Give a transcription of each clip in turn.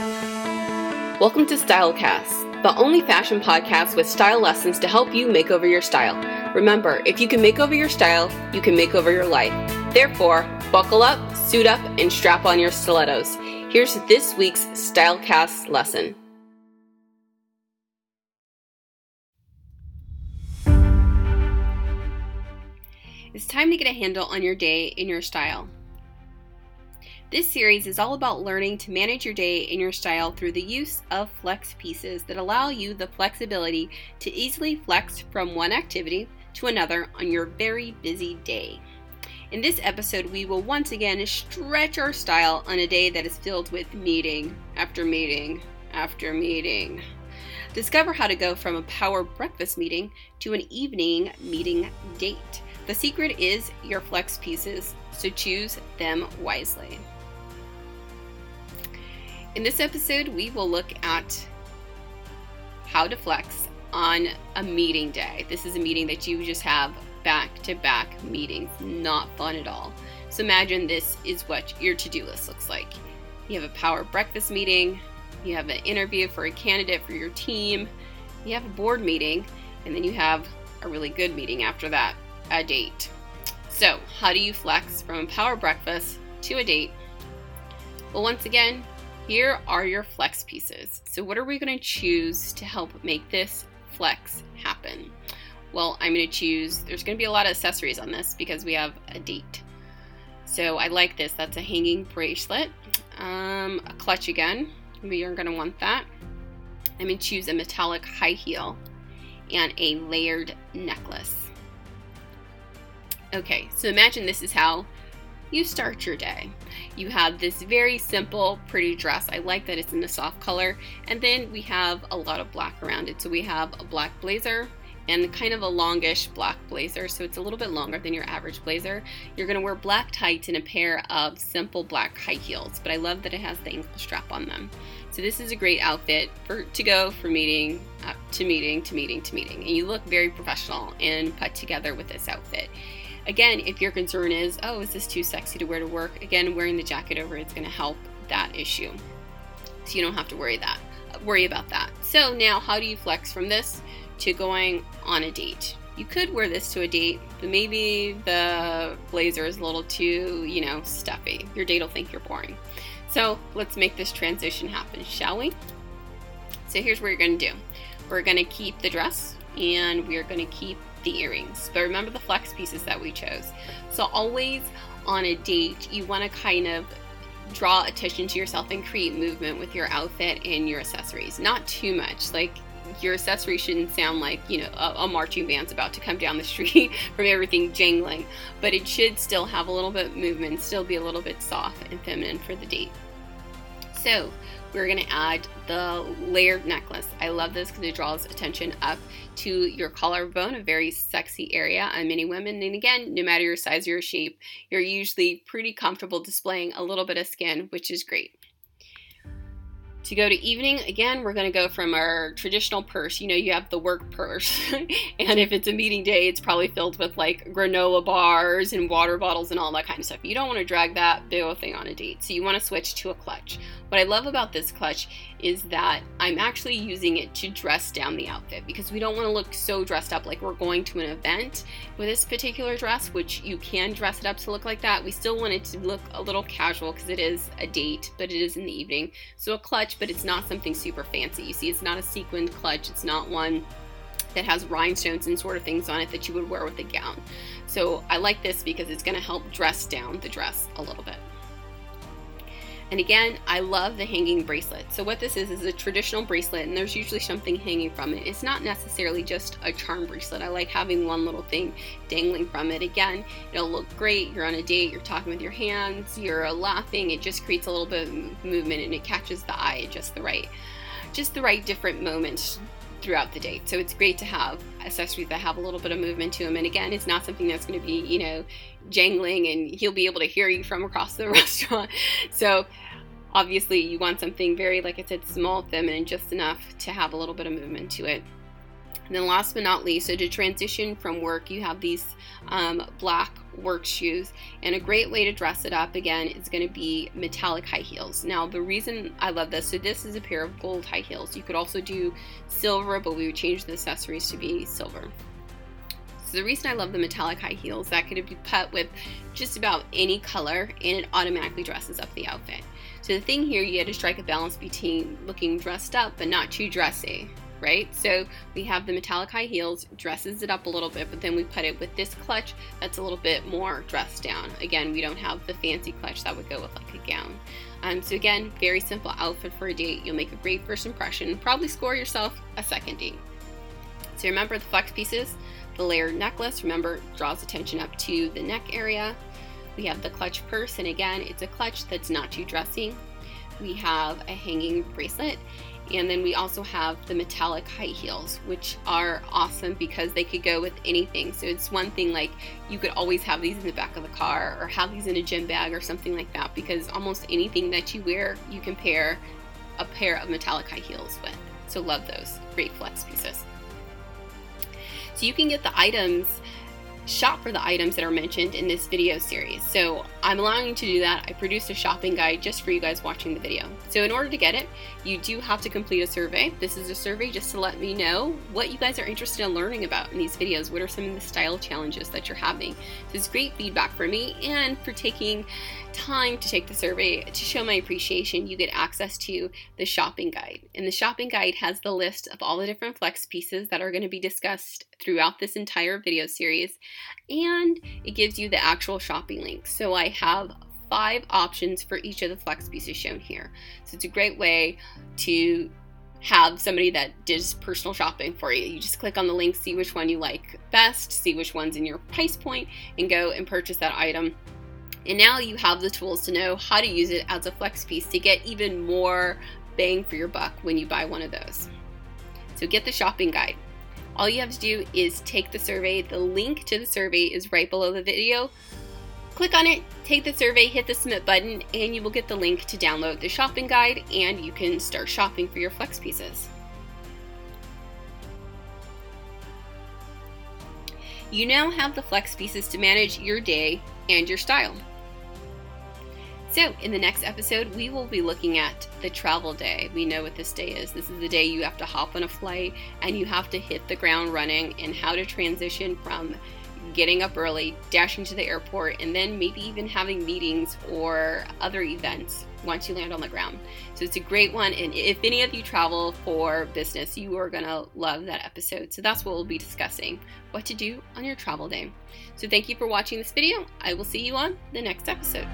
Welcome to Stylecast, the only fashion podcast with style lessons to help you make over your style. Remember, if you can make over your style, you can make over your life. Therefore, buckle up, suit up, and strap on your stilettos. Here's this week's Stylecast lesson. It's time to get a handle on your day and your style. This series is all about learning to manage your day and your style through the use of flex pieces that allow you the flexibility to easily flex from one activity to another on your very busy day. In this episode, we will once again stretch our style on a day that is filled with meeting after meeting after meeting. Discover how to go from a power breakfast meeting to an evening meeting date. The secret is your flex pieces, so choose them wisely. In this episode, we will look at how to flex on a meeting day. This is a meeting that you just have back to back meetings, not fun at all. So imagine this is what your to do list looks like. You have a power breakfast meeting, you have an interview for a candidate for your team, you have a board meeting, and then you have a really good meeting after that, a date. So, how do you flex from a power breakfast to a date? Well, once again, here are your flex pieces. So what are we going to choose to help make this flex happen? Well, I'm going to choose, there's going to be a lot of accessories on this because we have a date. So I like this. That's a hanging bracelet. Um, a clutch again. We are going to want that. I'm going to choose a metallic high heel and a layered necklace. Okay, so imagine this is how you start your day. You have this very simple, pretty dress. I like that it's in a soft color. And then we have a lot of black around it. So we have a black blazer and kind of a longish black blazer. So it's a little bit longer than your average blazer. You're going to wear black tights and a pair of simple black high heels. But I love that it has the ankle strap on them. So this is a great outfit for to go from meeting uh, to meeting to meeting to meeting. And you look very professional and put together with this outfit. Again, if your concern is, oh, is this too sexy to wear to work? Again, wearing the jacket over it's going to help that issue. So you don't have to worry that worry about that. So now how do you flex from this to going on a date? You could wear this to a date, but maybe the blazer is a little too, you know, stuffy. Your date will think you're boring. So let's make this transition happen, shall we? So here's what you're going to do. We're going to keep the dress and we're going to keep the earrings. But remember the flex pieces that we chose. So always on a date, you want to kind of draw attention to yourself and create movement with your outfit and your accessories. Not too much. Like your accessory shouldn't sound like, you know, a, a, marching band's about to come down the street from everything jangling, but it should still have a little bit of movement, still be a little bit soft and feminine for the date. So, we're to add the layered necklace. I love this because it draws attention up to your collarbone, a very sexy area on many women. And again, no matter your size or your shape, you're usually pretty comfortable displaying a little bit of skin, which is great. To go to evening, again, we're going to go from our traditional purse. You know, you have the work purse. and if it's a meeting day, it's probably filled with like granola bars and water bottles and all that kind of stuff. You don't want to drag that big thing on a date. So you want to switch to a clutch. What I love about this clutch is that I'm actually using it to dress down the outfit because we don't want to look so dressed up like we're going to an event with this particular dress, which you can dress it up to look like that. We still want it to look a little casual because it is a date, but it is in the evening. So a clutch, but it's not something super fancy. You see, it's not a sequined clutch, it's not one that has rhinestones and sort of things on it that you would wear with a gown. So I like this because it's going to help dress down the dress a little bit. And again, I love the hanging bracelet. So what this is is a traditional bracelet and there's usually something hanging from it. It's not necessarily just a charm bracelet. I like having one little thing dangling from it. Again, it'll look great. You're on a date, you're talking with your hands, you're laughing. It just creates a little bit of movement and it catches the eye just the right just the right different moments throughout the date. So it's great to have accessories that have a little bit of movement to them. And again, it's not something that's going to be, you know, jangling and he'll be able to hear you from across the restaurant. So obviously you want something very, like I said, small, feminine, just enough to have a little bit of movement to it. And then last but not least, so to transition from work, you have these um, black work shoes. And a great way to dress it up, again, is going to be metallic high heels. Now, the reason I love this, so this is a pair of gold high heels. You could also do silver, but we would change the accessories to be silver. So the reason I love the metallic high heels, that could be put with just about any color and it automatically dresses up the outfit. So the thing here, you had to strike a balance between looking dressed up but not too dressy right? So we have the metallic high heels, dresses it up a little bit, but then we put it with this clutch that's a little bit more dressed down. Again, we don't have the fancy clutch that would go with like a gown. Um, so again, very simple outfit for a date. You'll make a great first impression, probably score yourself a second date. So remember the flex pieces, the layered necklace, remember draws attention up to the neck area. We have the clutch purse, and again, it's a clutch that's not too dressy. We have a hanging bracelet, and then we also have the metallic high heels, which are awesome because they could go with anything. So it's one thing like you could always have these in the back of the car or have these in a gym bag or something like that because almost anything that you wear, you can pair a pair of metallic high heels with. So love those. Great flex pieces. So you can get the items shop for the items that are mentioned in this video series. So I'm allowing you to do that. I produced a shopping guide just for you guys watching the video. So in order to get it, you do have to complete a survey. This is a survey just to let me know what you guys are interested in learning about in these videos. What are some of the style challenges that you're having? So it's great feedback for me and for taking time to take the survey to show my appreciation, you get access to the shopping guide. And the shopping guide has the list of all the different flex pieces that are going to be discussed throughout this entire video series. And it gives you the actual shopping links. So I have five options for each of the flex pieces shown here. So it's a great way to have somebody that does personal shopping for you. You just click on the link, see which one you like best, see which one's in your price point, and go and purchase that item and now you have the tools to know how to use it as a flex piece to get even more bang for your buck when you buy one of those. So get the shopping guide. All you have to do is take the survey. The link to the survey is right below the video. Click on it, take the survey, hit the submit button, and you will get the link to download the shopping guide and you can start shopping for your flex pieces. You now have the flex pieces to manage your day and your style. So, in the next episode, we will be looking at the travel day. We know what this day is. This is the day you have to hop on a flight and you have to hit the ground running, and how to transition from getting up early, dashing to the airport, and then maybe even having meetings or other events once you land on the ground. So it's a great one. And if any of you travel for business, you are going to love that episode. So that's what we'll be discussing what to do on your travel day. So thank you for watching this video. I will see you on the next episode.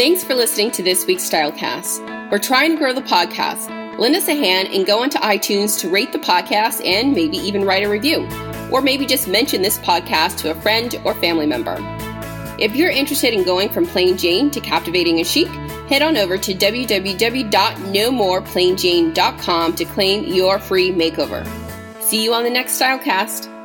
Thanks for listening to this week's Stylecast. We're trying to grow the podcast. Lend us a hand and go into iTunes to rate the podcast and maybe even write a review. Or maybe just mention this podcast to a friend or family member. If you're interested in going from plain Jane to captivating and chic, head on over to www.nomoreplainjane.com to claim your free makeover. See you on the next Stylecast.